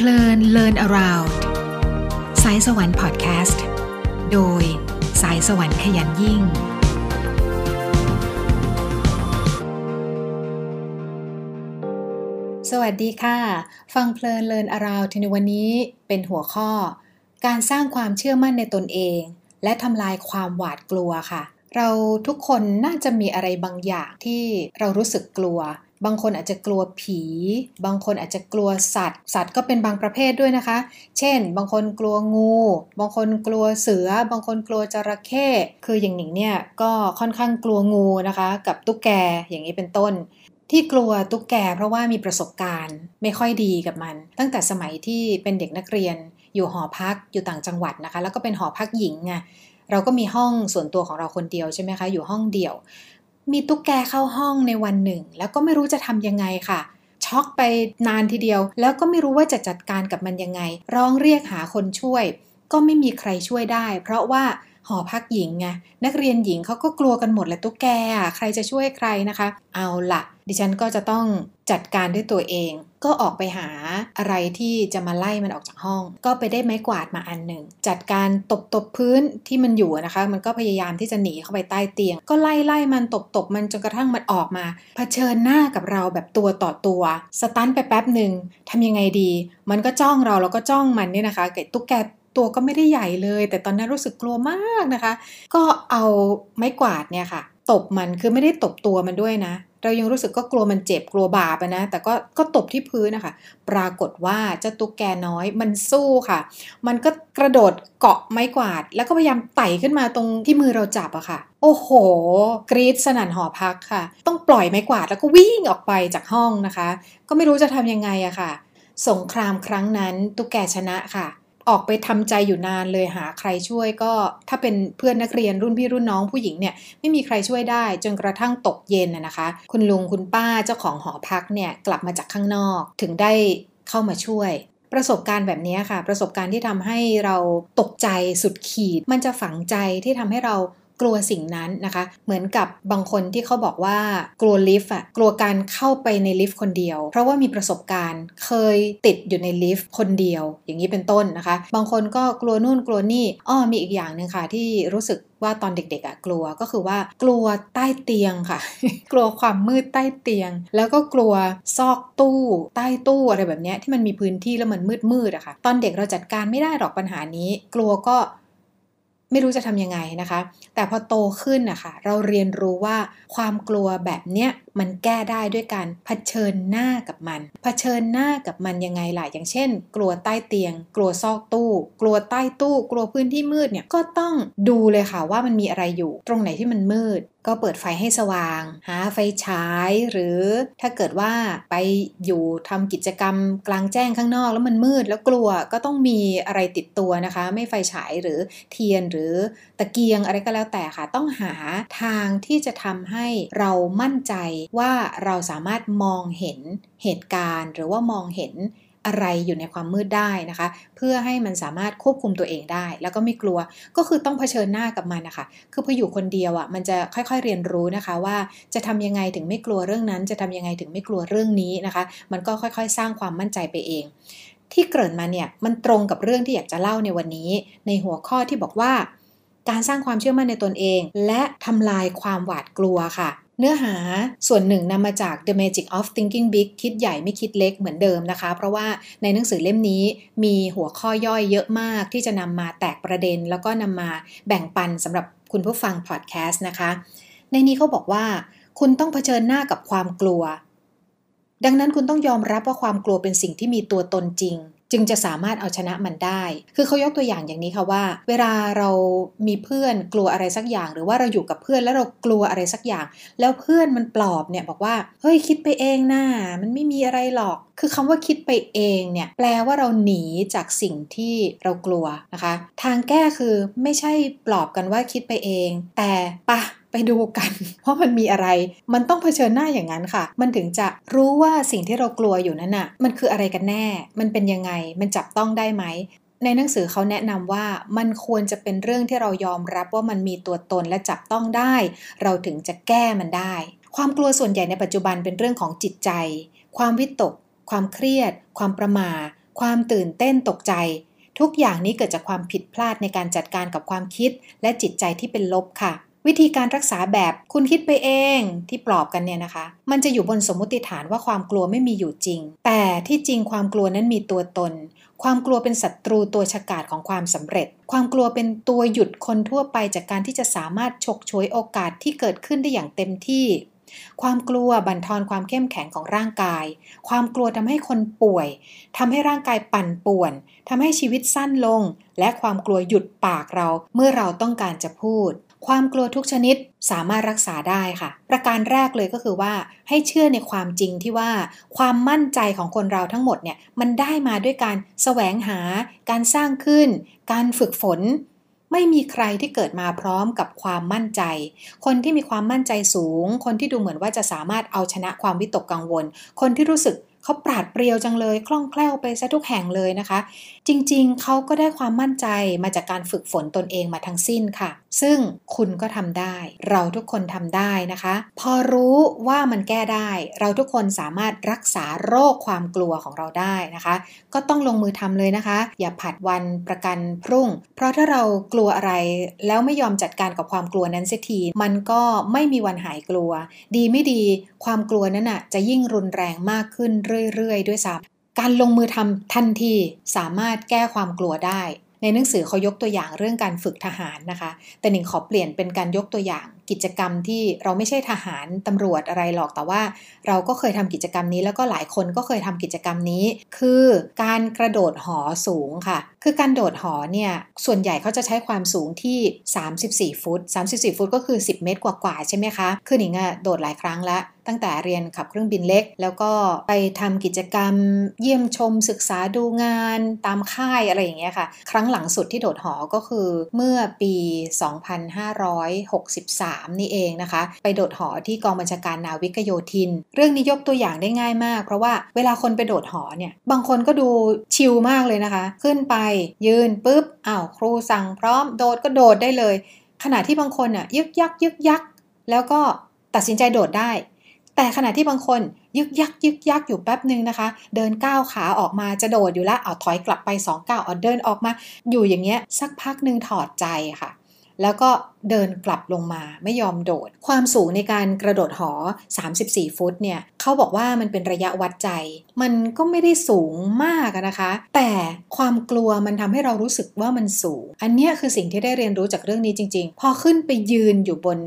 เพลิน Learn Around สายสวรรค์พอดแคสต์ โดยสายสวรรค์ขยันยิ่ง สวัสดีค่ะ ฟังเพลิน Learn Around ในวันนี้เป็นหัวข้อ การสร้างความเชื่อมั่นในตนเอง และทำลายความหวาดกลัวค่ะ เราทุกคนน่าจะมีอะไรบางอย่างที่เรารู้สึกกลัว บางคนอาจจะกลัวผี บางคนอาจจะกลัวสัตว์ สัตว์ก็เป็นบางประเภทด้วยนะคะ เช่น บางคนกลัวงู บางคนกลัวเสือ บางคนกลัวจระเข้คืออย่างหนิงเนี่ยก็ค่อนข้างกลัวงูนะคะ กับตุ๊กแกอย่างนี้เป็นต้น ที่กลัวตุ๊กแกเพราะว่ามีประสบการณ์ไม่ค่อยดีกับมัน ตั้งแต่สมัยที่เป็นเด็กนักเรียน อยู่หอพักอยู่ต่างจังหวัดนะคะ แล้วก็เป็นหอพักหญิงไงเราก็มีห้องส่วนตัวของเราคนเดียวใช่ไหมคะ อยู่ห้องเดี่ยว มีตุ๊กแกเข้าห้องในวันหนึ่ง แล้วก็ไม่รู้จะทำยังไงค่ะ ช็อกไปนานทีเดียว แล้วก็ไม่รู้ว่าจะจัดการกับมันยังไง ร้องเรียกหาคนช่วย ก็ไม่มีใครช่วยได้ เพราะว่า หอพักหญิงไงนักเรียนหญิงเขาก็กลัวกันหมดแหละตุ๊กแกอะใครจะช่วยใครนะคะ เอาละดิฉันก็จะต้องจัดการด้วยตัวเอง ก็ออกไปหาอะไรที่จะมาไล่มันออกจากห้อง ก็ไปได้ไม้กวาดมาอันหนึ่งจัดการตบตบพื้นที่มันอยู่นะคะ มันก็พยายามที่จะหนีเข้าไปใต้เตียง ก็ไล่ไล่มันตบตบมันจนกระทั่งมันออกมาเผชิญหน้ากับเราแบบตัวต่อตัวสตันไปแป๊บหนึ่งทำยังไงดี มันก็จ้องเราแล้วก็จ้องมันเนี่ยนะคะไก่ตุ๊กแก ตัวก็ไม่ได้ใหญ่เลย แต่ตอนนั้นรู้สึกกลัวมากนะคะ ก็เอาไม้กวาดเนี่ยค่ะตบมันคือไม่ได้ตบตัวมันด้วยนะ เรายังรู้สึกก็กลัวมันเจ็บกลัวบาปนะ แต่ก็ก็ตบที่พื้นนะคะ ปรากฏว่าเจ้าตุ๊กแกน้อยมันสู้ค่ะ มันก็กระโดดเกาะไม้กวาด แล้วก็พยายามไต่ขึ้นมาตรงที่มือเราจับอะค่ะ โอ้โห กรีดสนั่นหอพักค่ะ ต้องปล่อยไม้กวาดแล้วก็วิ่งออกไปจากห้องนะคะ ก็ไม่รู้จะทำยังไงอะค่ะ สงครามครั้งนั้นตุ๊กแกชนะค่ะ ออกไปทำใจอยู่นานเลยหาใครช่วยก็ถ้าเป็นเพื่อนนักเรียนรุ่นพี่รุ่นน้องผู้หญิงเนี่ยไม่มีใครช่วยได้จนกระทั่งตกเย็นนะคะ คุณลุงคุณป้าเจ้าของหอพักเนี่ยกลับมาจากข้างนอกถึงได้เข้ามาช่วย ประสบการณ์แบบนี้ค่ะ ประสบการณ์ที่ทำให้เราตกใจสุดขีด มันจะฝังใจที่ทำให้เรา กลัวสิ่งนั้นนะคะ เหมือนกับบางคนที่เขาบอกว่ากลัวลิฟต์อะกลัวการเข้าไปในลิฟต์คนเดียว เพราะว่ามีประสบการณ์เคยติดอยู่ในลิฟต์คนเดียว อย่างนี้เป็นต้นนะคะ บางคนก็กลัวนู่นกลัวนี่อ้อมีอีกอย่างหนึ่งค่ะที่รู้สึกว่าตอนเด็กๆอะกลัวก็คือว่ากลัวใต้เตียงค่ะ กลัวความมืดใต้เตียง แล้วก็กลัวซอกตู้ใต้ตู้อะไรแบบนี้ที่มันมีพื้นที่แล้วมันมืดๆอะค่ะ ตอนเด็กเราจัดการไม่ได้หรอกปัญหานี้ กลัวก็ ไม่รู้จะทำยังไงนะคะ แต่พอโตขึ้นนะคะเราเรียนรู้ว่าความกลัวแบบเนี้ย มันแก้ได้ด้วยการเผชิญหน้ากับมัน เผชิญหน้ากับมันยังไงล่ะอย่างเช่น กลัวใต้เตียง กลัวซอกตู้ กลัวใต้ตู้ กลัวพื้นที่มืดเนี่ยก็ต้องดูเลยค่ะว่ามันมีอะไรอยู่ ตรงไหนที่มันมืดก็เปิดไฟให้สว่าง หาไฟฉาย หรือถ้าเกิดว่าไปอยู่ทำกิจกรรมกลางแจ้งข้างนอกแล้วมันมืดแล้วกลัวก็ต้องมีอะไรติดตัวนะคะ ไม่ไฟฉายหรือเทียนหรือตะเกียงอะไรก็แล้วแต่ค่ะ ต้องหาทางที่จะทำให้เรามั่นใจว่าเราสามารถมองเห็นเหตุการณ์ หรือว่ามองเห็นอะไรอยู่ในความมืดได้นะคะ เพื่อให้มันสามารถควบคุมตัวเองได้ แล้วก็ไม่กลัวก็คือต้องเผชิญหน้ากับมันนะคะ คือพออยู่คนเดียวอะ่ะมันจะค่อยๆเรียนรู้นะคะ ว่าจะทำยังไงถึงไม่กลัวเรื่องนั้น จะทำยังไงถึงไม่กลัวเรื่องนี้นะคะ มันก็ค่อยๆ สร้างความมั่นใจไปเอง ที่เกริ่นมาเนี่ยมันตรงกับเรื่องที่อยากจะเล่าในวันนี้ ในหัวข้อที่บอกว่า การสร้างความเชื่อมั่นในตนเอง และทำลายความหวาดกลัวค่ะ เนื้อหาส่วนหนึ่งนำมาจาก The Magic of Thinking Big คิดใหญ่ไม่คิดเล็กเหมือนเดิมนะคะ เพราะว่าในหนังสือเล่มนี้มีหัวข้อย่อยเยอะมากที่จะนำมาแตกประเด็น แล้วก็นำมาแบ่งปันสำหรับคุณผู้ฟังพอดแคสต์นะคะ ในนี้เขาบอกว่า คุณต้องเผชิญหน้ากับความกลัว ดังนั้นคุณต้องยอมรับว่าความกลัวเป็นสิ่งที่มีตัวตนจริง จึงจะสามารถเอาชนะมันได้ คือเขายกตัวอย่างอย่างนี้ค่ะว่า เวลาเรามีเพื่อนกลัวอะไรสักอย่าง หรือว่าเราอยู่กับเพื่อนแล้วเรากลัวอะไรสักอย่าง แล้วเพื่อนมันปลอบเนี่ยบอกว่า เฮ้ยคิดไปเองนะ่ามันไม่มีอะไรหรอก คือคำว่าคิดไปเองเนี่ยแปลว่าเราหนีจากสิ่งที่เรากลัวนะคะ ทางแก้คือไม่ใช่ปลอบกันว่าคิดไปเอง แต่ปะ ไปดูกันเพราะมันมีอะไร มันต้องเผชิญหน้าอย่างนั้นค่ะ มันถึงจะรู้ว่าสิ่งที่เรากลัวอยู่นั้นน่ะ มันคืออะไรกันแน่ มันเป็นยังไง มันจับต้องได้ไหมในหนังสือเขาแนะนำว่ามันควรจะเป็นเรื่องที่เรายอมรับว่ามันมีตัวตนและจับต้องได้ เราถึงจะแก้มันได้ ความกลัวส่วนใหญ่ในปัจจุบันเป็นเรื่องของจิตใจ ความวิตก ความเครียด ความประมา ความตื่นเต้นตกใจ ทุกอย่างนี้เกิดจากความผิดพลาดในการจัดการกับความคิด และจิตใจที่เป็นลบค่ะ วิธีการรักษาแบบคุณคิดไปเองที่ปลอบกันเนี่ยนะคะ มันจะอยู่บนสมมติฐานว่าความกลัวไม่มีอยู่จริง แต่ที่จริงความกลัวนั้นมีตัวตน ความกลัวเป็นศัตรูตัวฉกาจของความสำเร็จ ความกลัวเป็นตัวหยุดคนทั่วไปจากการที่จะสามารถฉกฉวยโอกาสที่เกิดขึ้นได้อย่างเต็มที่ความกลัวบั่นทอนความเข้มแข็งของร่างกาย ความกลัวทำให้คนป่วยทำให้ร่างกายปั่นป่วนทำให้ชีวิตสั้นลง และความกลัวหยุดปากเราเมื่อเราต้องการจะพูด ความกลัวทุกชนิดสามารถรักษาได้ค่ะ ประการแรกเลยก็คือว่าให้เชื่อในความจริงที่ว่า ความมั่นใจของคนเราทั้งหมดเนี่ยมันได้มาด้วยการแสวงหา การสร้างขึ้น การฝึกฝน ไม่มีใครที่เกิดมาพร้อมกับความมั่นใจ คนที่มีความมั่นใจสูง คนที่ดูเหมือนว่าจะสามารถเอาชนะความวิตกกังวล คนที่รู้สึกเขาปราดเปรียวจังเลยคล่องแคล่วไปซะทุกแห่งเลยนะคะ จริงๆ เขาก็ได้ความมั่นใจมาจากการฝึกฝนตนเองมาทั้งสิ้นค่ะ ซึ่งคุณก็ทำได้ เราทุกคนทำได้นะคะ พอรู้ว่ามันแก้ได้ เราทุกคนสามารถรักษาโรคความกลัวของเราได้นะคะ ก็ต้องลงมือทำเลยนะคะ อย่าผัดวันประกันพรุ่ง เพราะถ้าเรากลัวอะไรแล้วไม่ยอมจัดการกับความกลัวนั้นเสียทีมันก็ไม่มีวันหายกลัว ดีไม่ดี ความกลัวนั้นน่ะจะยิ่งรุนแรงมากขึ้นเรื่อยๆ ด้วยซ้ำการลงมือทำทันทีสามารถแก้ความกลัวได้ ในหนังสือเขายกตัวอย่างเรื่องการฝึกทหารนะคะ แต่หนิงขอเปลี่ยนเป็นการยกตัวอย่าง กิจกรรมที่เราไม่ใช่ทหารตำรวจอะไรหรอกแต่ว่า เราก็เคยทำกิจกรรมนี้แล้วก็หลายคนก็เคยทำกิจกรรมนี้ คือการกระโดดหอสูงค่ะ คือการโดดหอเนี่ยส่วนใหญ่เขาจะใช้ความสูงที่ 34 ฟุต 34 ฟุตก็คือ 10 เมตรกว่าๆใช่ไหมคะคือหนิงอะโดดหลายครั้งแล้วตั้งแต่เรียนขับเครื่องบินเล็ก แล้วก็ไปทำกิจกรรม เยี่ยมชมศึกษาดูงานตามค่ายอะไรอย่างเงี้ยค่ะ ครั้งหลังสุดที่โดดหอก็คือเมื่อปี 2563นี่เองนะคะ ไปโดดหอที่กองบัญชาการนาวิกโยธิน เรื่องนี้ยกตัวอย่างได้ง่ายมาก เพราะว่าเวลาคนไปโดดหอเนี่ยบางคนก็ดูชิลมากเลยนะคะ ขึ้นไปยืนปุ๊บอ้าวครูสั่งพร้อมโดดก็โดดได้เลย ขณะที่บางคนอะยึกยักยึกยัก แล้วก็ตัดสินใจโดดได้ แต่ขณะที่บางคนยึกยักยึกยักอยู่แป๊บหนึ่งนะคะ เดินก้าวขาออกมาจะโดดอยู่แล้วเอาถอยกลับไป2ก้าวเอาเดินออกมา อยู่อย่างเงี้ยสักพักหนึ่งถอดใจค่ะ แล้วก็เดินกลับลงมาไม่ยอมโดด ความสูงในการกระโดดหอ 34 ฟุตเนี่ยเขาบอกว่ามันเป็นระยะวัดใจ มันก็ไม่ได้สูงมากนะคะ แต่ความกลัวมันทำให้เรารู้สึกว่ามันสูง อันนี้คือสิ่งที่ได้เรียนรู้จากเรื่องนี้จริง ๆ พอขึ้นไปยืนอยู่บน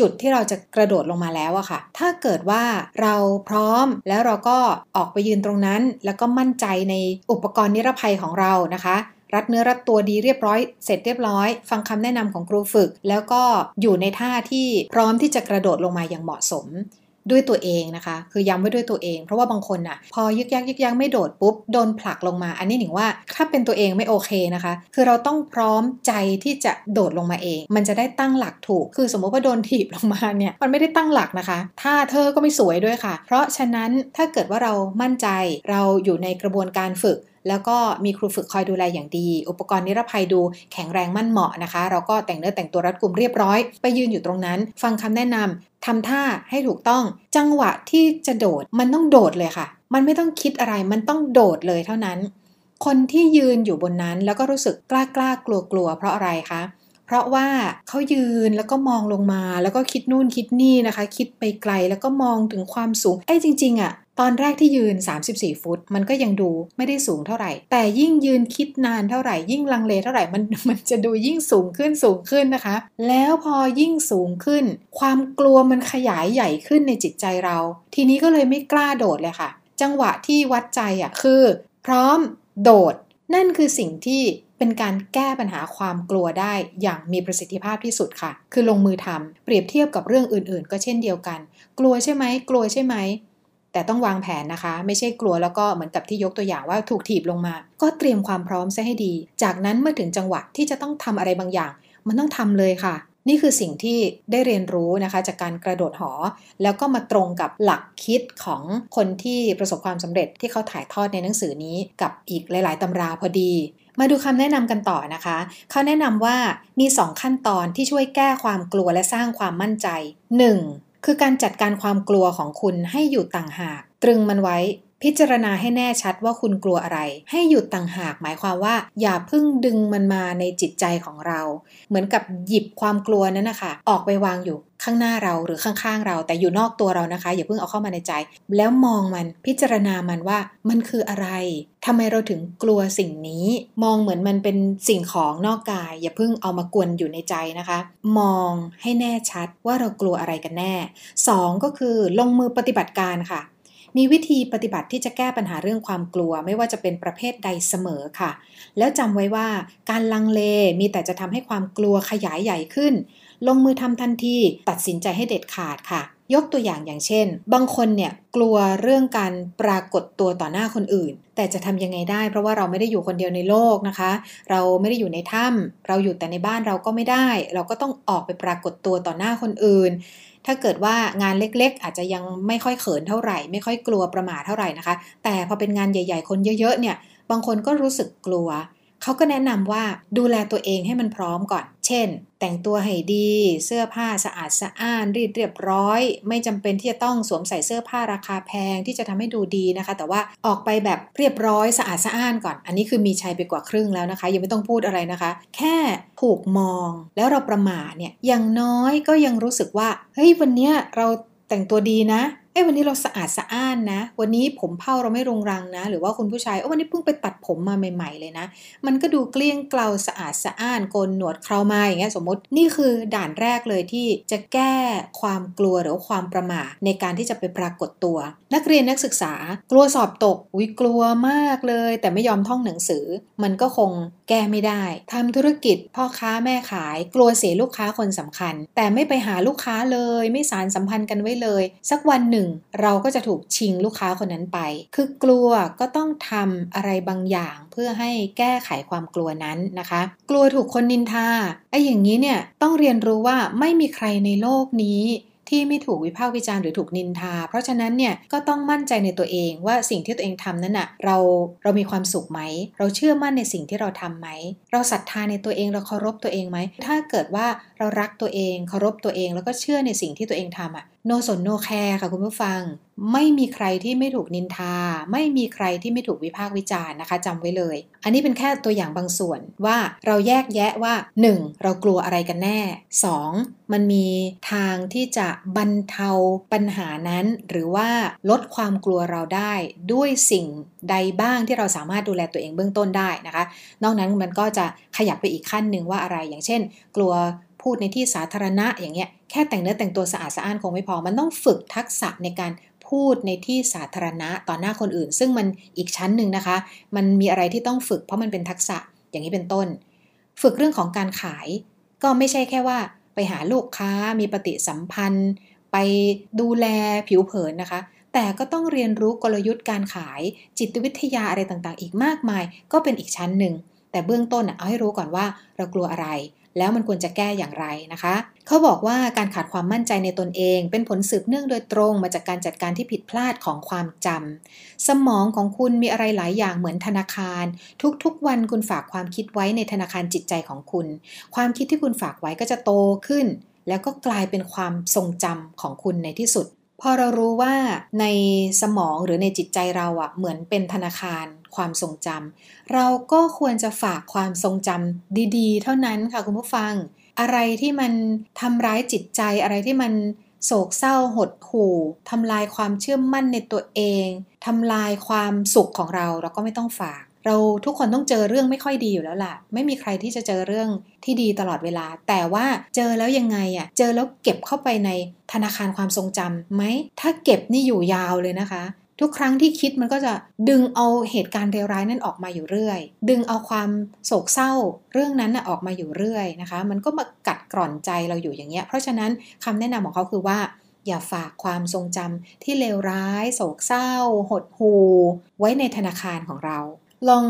จุดที่เราจะกระโดดลงมาแล้วอะค่ะ ถ้าเกิดว่าเราพร้อมแล้วเราก็ออกไปยืนตรงนั้น แล้วก็มั่นใจในอุปกรณ์นิรภัยของเรานะคะ รัดเนื้อรัดตัวดีเรียบร้อย เสร็จเรียบร้อย ฟังคำแนะนำของครูฝึก แล้วก็อยู่ในท่าที่พร้อมที่จะกระโดดลงมาอย่างเหมาะสมด้วยตัวเองนะคะ คือย้ำไว้ด้วยตัวเอง เพราะว่าบางคนน่ะ พอยึกยักยึกยักไม่โดดปุ๊บ โดนผลักลงมา อันนี้หนิงว่าถ้าเป็นตัวเองไม่โอเคนะคะ คือเราต้องพร้อมใจที่จะโดดลงมาเอง มันจะได้ตั้งหลักถูก คือสมมติว่าโดนถีบลงมาเนี่ย มันไม่ได้ตั้งหลักนะคะถ้าเธอก็ไม่สวยด้วยค่ะ เพราะฉะนั้นถ้าเกิดว่าเรามั่นใจ เราอยู่ในกระบวนการฝึก แล้วก็มีครูฝึกคอยดูแลอย่างดี อุปกรณ์นิรภัยดูแข็งแรงมั่นเหมาะนะคะ เราก็แต่งเนื้อแต่งตัวรัดกุมเรียบร้อย ไปยืนอยู่ตรงนั้น ฟังคำแนะนำทำท่าให้ถูกต้อง จังหวะที่จะโดดมันต้องโดดเลยค่ะ มันไม่ต้องคิดอะไรมันต้องโดดเลยเท่านั้น คนที่ยืนอยู่บนนั้นแล้วก็รู้สึกกล้ากล้ากลัวกลัวเพราะอะไรคะเพราะว่าเขายืนแล้วก็มองลงมา แล้วก็คิดนู่นคิดนี่นะคะ คิดไปไกลแล้วก็มองถึงความสูงไอ้จริงๆอะ่ะ ตอนแรกที่ยืน 34 ฟุต มันก็ยังดูไม่ได้สูงเท่าไหร่ แต่ยิ่งยืนคิดนานเท่าไหร่ ยิ่งลังเลเท่าไหร่ มันมันจะดูยิ่งสูงขึ้นสูงขึ้นนะคะ แล้วพอยิ่งสูงขึ้น ความกลัวมันขยายใหญ่ขึ้นในจิตใจเรา ทีนี้ก็เลยไม่กล้าโดดเลยค่ะ จังหวะที่วัดใจอะคือ พร้อมโดด นั่นคือสิ่งที่เป็นการแก้ปัญหาความกลัวได้อย่างมีประสิทธิภาพที่สุดค่ะ คือลงมือทำเปรียบเทียบกับเรื่องอื่น ๆ ก็เช่นเดียวกัน กลัวใช่ไหม กลัวใช่ไหม แต่ต้องวางแผนนะคะ ไม่ใช่กลัวแล้วก็เหมือนกับที่ยกตัวอย่างว่าถูกถีบลงมา ก็เตรียมความพร้อมซะให้ดี จากนั้นเมื่อถึงจังหวะที่จะต้องทำอะไรบางอย่าง มันต้องทำเลยค่ะ นี่คือสิ่งที่ได้เรียนรู้นะคะ จากการกระโดดหอ แล้วก็มาตรงกับหลักคิดของคนที่ประสบความสำเร็จที่เขาถ่ายทอดในหนังสือนี้กับอีกหลาย ๆตำราพอดีมาดูคำแนะนำกันต่อนะคะ เขาแนะนำว่ามี 2 ขั้นตอนที่ช่วยแก้ความกลัวและสร้างความมั่นใจ 1. คือการจัดการความกลัวของคุณให้อยู่ต่างหาก ตรึงมันไว้ พิจารณาให้แน่ชัดว่าคุณกลัวอะไร ให้หยุดต่างหากหมายความว่า อย่าเพิ่งดึงมันมาในจิตใจของเรา เหมือนกับหยิบความกลัวนั้นนะคะออกไปวางอยู่ข้างหน้าเราหรือข้างๆเรา แต่อยู่นอกตัวเรานะคะ อย่าเพิ่งเอาเข้ามาในใจ แล้วมองมันพิจารณามันว่ามันคืออะไรทำไมเราถึงกลัวสิ่งนี้ มองเหมือนมันเป็นสิ่งของนอกกาย อย่าเพิ่งเอามากวนอยู่ในใจนะคะ มองให้แน่ชัดว่าเรากลัวอะไรกันแน่ 2 ก็คือลงมือปฏิบัติการค่ะ มีวิธีปฏิบัติที่จะแก้ปัญหาเรื่องความกลัว ไม่ว่าจะเป็นประเภทใดเสมอค่ะ แล้วจำไว้ว่าการลังเลมีแต่จะทำให้ความกลัวขยายใหญ่ขึ้น ลงมือทำทันทีตัดสินใจให้เด็ดขาดค่ะ ยกตัวอย่างอย่างเช่น บางคนเนี่ยกลัวเรื่องการปรากฏตัวต่อหน้าคนอื่น แต่จะทำยังไงได้ เพราะว่าเราไม่ได้อยู่คนเดียวในโลกนะคะ เราไม่ได้อยู่ในถ้ำเราอยู่แต่ในบ้านเราก็ไม่ได้ เราก็ต้องออกไปปรากฏตัวต่อหน้าคนอื่น ถ้าเกิดว่างานเล็กๆ อาจจะยังไม่ค่อยเขินเท่าไหร่ ไม่ค่อยกลัวประมาทเท่าไหร่นะคะ แต่พอเป็นงานใหญ่ ๆ คนเยอะๆเนี่ย บางคนก็รู้สึกกลัว เขาก็แนะนำว่าดูแลตัวเองให้มันพร้อมก่อน เช่น แต่งตัวให้ดี เสื้อผ้าสะอาดสะอ้านรีดเรียบร้อย ไม่จำเป็นที่จะต้องสวมใส่เสื้อผ้าราคาแพงที่จะทำให้ดูดีนะคะ แต่ว่าออกไปแบบเรียบร้อยสะอาดสะอ้านก่อน อันนี้คือมีชัยไปกว่าครึ่งแล้วนะคะ ยังไม่ต้องพูดอะไรนะคะ แค่ถูกมองแล้วเราประมาทเนี่ยอย่างน้อยก็ยังรู้สึกว่าเฮ้ยวันนี้เราแต่งตัวดีนะ เอ้วันนี้เราสะอาดสะอ้านนะ วันนี้ผมเผ้าเราไม่รุงรังนะ หรือว่าคุณผู้ชายเอ้วันนี้เพิ่งไปตัดผมมาใหม่ ๆ เลยนะ มันก็ดูเกลี้ยงเกลาสะอาดสะอ้านโกนหนวดเครามาอย่างเงี้ยสมมตินี่คือด่านแรกเลยที่จะแก้ความกลัวหรือความประมาทในการที่จะไปปรากฏตัว นักเรียนนักศึกษากลัวสอบตกอุ้ยกลัวมากเลย แต่ไม่ยอมท่องหนังสือ มันก็คงแก้ไม่ได้ทำธุรกิจพ่อค้าแม่ขาย กลัวเสียลูกค้าคนสำคัญ แต่ไม่ไปหาลูกค้าเลย ไม่สารสัมพันธ์กันไว้เลย สักวันหนึ่ง เราก็จะถูกชิงลูกค้าคนนั้นไป คือกลัวก็ต้องทำอะไรบางอย่างเพื่อให้แก้ไขความกลัวนั้นนะคะ กลัวถูกคนนินทาไอ้อย่างนี้เนี่ยต้องเรียนรู้ว่าไม่มีใครในโลกนี้ ที่ไม่ถูกวิพากษ์วิจารณ์หรือถูกนินทา เพราะฉะนั้นเนี่ยก็ต้องมั่นใจในตัวเองว่าสิ่งที่ตัวเองทำนั้นอะเราเรามีความสุขไหม เราเชื่อมั่นในสิ่งที่เราทำไหม เราศรัทธาในตัวเองเราเคารพตัวเองไหม ถ้าเกิดว่าเรารักตัวเองเคารพตัวเองแล้วก็เชื่อในสิ่งที่ตัวเองทำอะ โนสนโนแคร์ค่ะคุณผู้ฟัง ไม่มีใครที่ไม่ถูกนินทา ไม่มีใครที่ไม่ถูกวิพากษ์วิจารณ์นะคะจำไว้เลย อันนี้เป็นแค่ตัวอย่างบางส่วนว่าเราแยกแยะว่า 1. เรากลัวอะไรกันแน่ 2. มันมีทางที่จะบรรเทาปัญหานั้น หรือว่าลดความกลัวเราได้ด้วยสิ่งใดบ้างที่เราสามารถดูแลตัวเองเบื้องต้นได้นะคะ นอกนั้นมันก็จะขยับไปอีกขั้นหนึ่งว่าอะไรอย่างเช่น กลัวพูดในที่สาธารณะอย่างเงี้ย ค่แต่งเนื้อแต่งตัวสะอาดสะอ้านคงไม่พอ มันต้องฝึกทักษะในการพูดในที่สาธารณะต่อหน้าคนอื่น ซึ่งมันอีกชั้นหนึ่งนะคะ มันมีอะไรที่ต้องฝึกเพราะมันเป็นทักษะอย่างนี้เป็นต้น ฝึกเรื่องของการขาย ก็ไม่ใช่แค่ว่า ไปหาลูกค้ามีปฏิสัมพันธ์ ไปดูแลผิวเผินนะคะ แต่ก็ต้องเรียนรู้กลยุทธ์การขาย จิตวิทยาอะไรต่างๆ อีกมากมาย ก็เป็นอีกชั้นหนึ่งแต่เบื้องต้นเอาให้รู้ก่อนว่าเรากลัวอะไร แล้วมันควรจะแก้อย่างไรนะคะ เขาบอกว่าการขาดความมั่นใจในตนเอง เป็นผลสืบเนื่องโดยตรงมาจากการจัดการที่ผิดพลาดของความจำสมองของคุณมีอะไรหลายอย่างเหมือนธนาคาร ทุกๆ วันคุณฝากความคิดไว้ในธนาคารจิตใจของคุณ ความคิดที่คุณฝากไว้ก็จะโตขึ้น แล้วก็กลายเป็นความทรงจำของคุณในที่สุดพอเรารู้ว่าในสมองหรือในจิตใจเราอะ่ะเหมือนเป็นธนาคาร ความทรงจำเราก็ควรจะฝากความทรงจำดีๆ เท่านั้นค่ะคุณผู้ฟัง อะไรที่มันทำร้ายจิตใจอะไรที่มันโศกเศร้าหดหู่ทำลายความเชื่อมั่นในตัวเองทำลายความสุขของเราเราก็ไม่ต้องฝาก เราทุกคนต้องเจอเรื่องไม่ค่อยดีอยู่แล้วล่ะ ไม่มีใครที่จะเจอเรื่องที่ดีตลอดเวลา แต่ว่าเจอแล้วยังไงอะ่ะเจอแล้วเก็บเข้าไปในธนาคารความทรงจำไหมถ้าเก็บนี่อยู่ยาวเลยนะคะ ทุกครั้งที่คิดมันก็จะดึงเอาเหตุการณ์เลวร้ายนั้นออกมาอยู่เรื่อย ดึงเอาความโศกเศร้าเรื่องนั้นออกมาอยู่เรื่อยนะคะ มันก็มากัดกร่อนใจเราอยู่อย่างเงี้ย เพราะฉะนั้นคำแนะนำของเขาคือว่า อย่าฝากความทรงจำที่เลวร้าย โศกเศร้า หดหู่ไว้ในธนาคารของเรา ลอง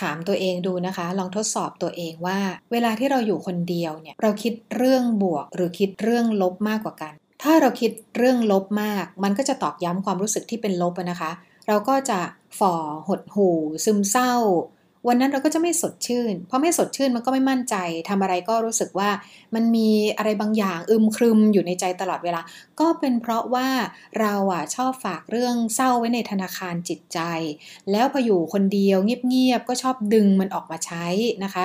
ถามตัวเองดูนะคะ ลองทดสอบตัวเองว่า เวลาที่เราอยู่คนเดียวเนี่ยเราคิดเรื่องบวกหรือคิดเรื่องลบมากกว่ากัน ถ้าเราคิดเรื่องลบมาก มันก็จะตอกย้ำความรู้สึกที่เป็นลบนะคะ เราก็จะฝ่อหดหู่ ซึมเศร้า วันนั้นเราก็จะไม่สดชื่น เพราะไม่สดชื่นมันก็ไม่มั่นใจทำอะไรก็รู้สึกว่ามันมีอะไรบางอย่างอึมครึมอยู่ในใจตลอดเวลา ก็เป็นเพราะว่าเราอะชอบฝากเรื่องเศร้าไว้ในธนาคารจิตใจ แล้วพออยู่คนเดียวเงียบๆก็ชอบดึงมันออกมาใช้นะคะ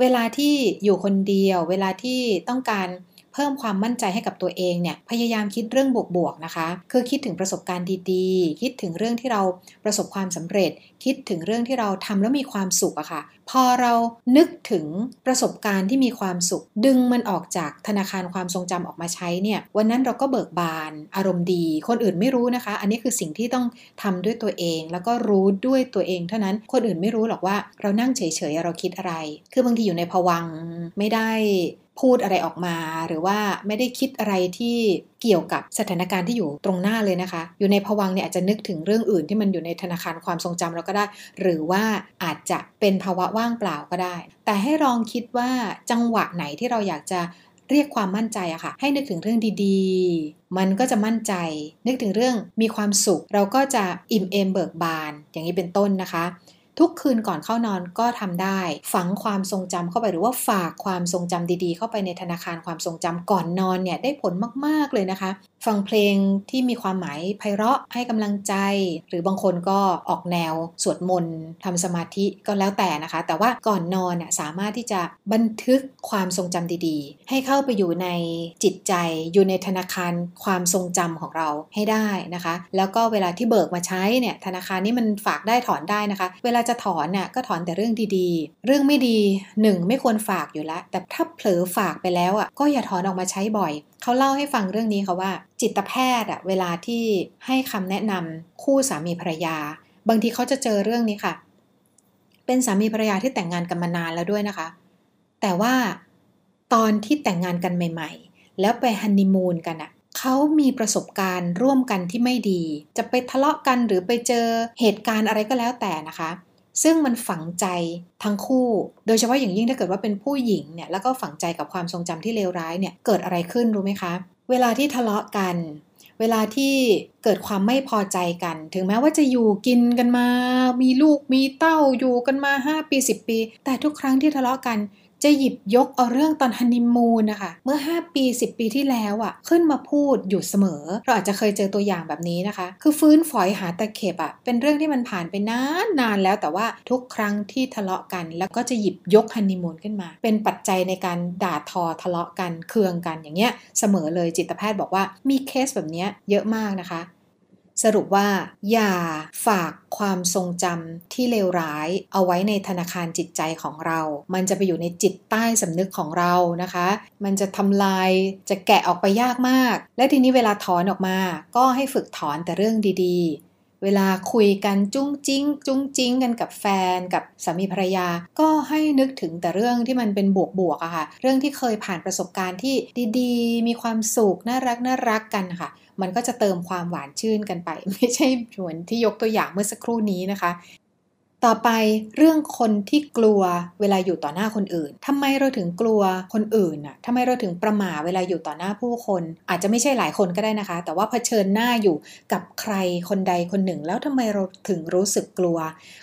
เวลาที่อยู่คนเดียว เวลาที่ต้องการ เพิ่มความมั่นใจให้กับตัวเองเนี่ยพยายามคิดเรื่องบวกๆนะคะ คือคิดถึงประสบการณ์ดีๆ คิดถึงเรื่องที่เราประสบความสำเร็จ คิดถึงเรื่องที่เราทำแล้วมีความสุขอะคะ่ะ พอเรานึกถึงประสบการณ์ที่มีความสุข ดึงมันออกจากธนาคารความทรงจำออกมาใช้เนี่ยวันนั้นเราก็เบิกบานอารมณ์ดี คนอื่นไม่รู้นะคะ อันนี้คือสิ่งที่ต้องทำด้วยตัวเอง แล้วก็รู้ด้วยตัวเอง เท่านั้นคนอื่นไม่รู้หรอกว่าเรานั่งเฉยๆเราคิดอะไร คือบางทีอยู่ในภวังไม่ได้ พูดอะไรออกมา หรือว่าไม่ได้คิดอะไรที่เกี่ยวกับสถานการณ์ที่อยู่ตรงหน้าเลยนะคะ อยู่ในภวังเนี่ยอาจจะนึกถึงเรื่องอื่นที่มันอยู่ในธนาคารความทรงจำเราก็ได้ หรือว่าอาจจะเป็นภาวะว่างเปล่าก็ได้ แต่ให้ลองคิดว่าจังหวะไหนที่เราอยากจะเรียกความมั่นใจอะค่ะ ให้นึกถึงเรื่องดีๆ มันก็จะมั่นใจ นึกถึงเรื่องมีความสุข เราก็จะอิ่มเอมเบิกบาน อย่างนี้เป็นต้นนะคะ ทุกคืนก่อนเข้านอนก็ทำได้ ฝังความทรงจำเข้าไปหรือว่าฝากความทรงจำดีๆ เข้าไปในธนาคารความทรงจำก่อนนอนเนี่ยได้ผลมากๆเลยนะคะ ฟังเพลงที่มีความหมายไพเราะให้กำลังใจ หรือบางคนก็ออกแนวสวดมนต์ทำสมาธิก็แล้วแต่นะคะ แต่ว่าก่อนนอนสามารถที่จะบันทึกความทรงจำดีๆ ให้เข้าไปอยู่ในจิตใจอยู่ในธนาคารความทรงจำของเราให้ได้นะคะ แล้วก็เวลาที่เบิกมาใช้เนี่ยธนาคารนี้มันฝากได้ถอนได้นะคะ เวลาจะถอนน่ะก็ถอนแต่เรื่องดีๆ เรื่องไม่ดีหนึ่งไม่ควรฝากอยู่แล้วแต่ถ้าเผลอฝากไปแล้วอะก็อย่าถอนออกมาใช้บ่อย เขาเล่าให้ฟังเรื่องนี้ค่ะว่า จิตแพทย์อะเวลาที่ให้คำแนะนำคู่สามีภรรยา บางทีเขาจะเจอเรื่องนี้ค่ะ เป็นสามีภรรยาที่แต่งงานกันมานานแล้วด้วยนะคะ แต่ว่าตอนที่แต่งงานกันใหม่ ๆ แล้วไปฮันนีมูนกันอะเขามีประสบการณ์ร่วมกันที่ไม่ดี จะไปทะเลาะกันหรือไปเจอเหตุการณ์อะไรก็แล้วแต่นะคะ ซึ่งมันฝังใจทั้งคู่ โดยเฉพาะอย่างยิ่งถ้าเกิดว่าเป็นผู้หญิงเนี่ยแล้วก็ฝังใจกับความทรงจำที่เลวร้ายเนี่ยเกิดอะไรขึ้นรู้ไหมคะ เวลาที่ทะเลาะกัน เวลาที่เกิดความไม่พอใจกัน ถึงแม้ว่าจะอยู่กินกันมา มีลูกมีเต้าอยู่กันมา 5 ปี 10 ปี แต่ทุกครั้งที่ทะเลาะกัน จะหยิบยกเอาเรื่องตอนฮันนีมูนนะคะเมื่อ 5 ปี 10 ปีที่แล้วอะ่ะขึ้นมาพูดอยู่เสมอ เราอาจจะเคยเจอตัวอย่างแบบนี้นะคะ คือฟื้นฝอยหาตะเข็บอะ่ะเป็นเรื่องที่มันผ่านไปนานนานแล้วแต่ว่าทุกครั้งที่ทะเลาะกัน แล้วก็จะหยิบยกฮันนีมูนขึ้นมา เป็นปัจจัยในการด่าทอทะเลาะกันเคืองกันอย่างเงี้ยเสมอเลยจิตแพทย์บอกว่ามีเคสแบบนี้เยอะมากนะคะ สรุปว่า อย่าฝากความทรงจำที่เลวร้ายเอาไว้ในธนาคารจิตใจของเรา มันจะไปอยู่ในจิตใต้สำนึกของเรานะคะ มันจะทำลายจะแกะออกไปยากมาก และทีนี้เวลาถอนออกมา ก็ให้ฝึกถอนแต่เรื่องดีๆ เวลาคุยกันจุ้งจิ้ง จุ้งจิ้งกันกับแฟนกับสามีภรรยา ก็ให้นึกถึงแต่เรื่องที่มันเป็นบวกๆอะค่ะ เรื่องที่เคยผ่านประสบการณ์ที่ดีๆ มีความสุขน่ารักน่ารักกันค่ะ มันก็จะเติมความหวานชื่นกันไป ไม่ใช่เหมือนที่ยกตัวอย่างเมื่อสักครู่นี้นะคะ ต่อไปเรื่องคนที่กลัวเวลาอยู่ต่อหน้าคนอื่นทำไมเราถึงกลัวคนอื่นน่ะทำไมเราถึงประหม่าเวลาอยู่ต่อหน้าผู้คน อาจจะไม่ใช่หลายคนก็ได้นะคะ แต่ว่าเผชิญหน้าอยู่กับใครคนใดคนหนึ่ง แล้วทำไมเราถึงรู้สึกกลัว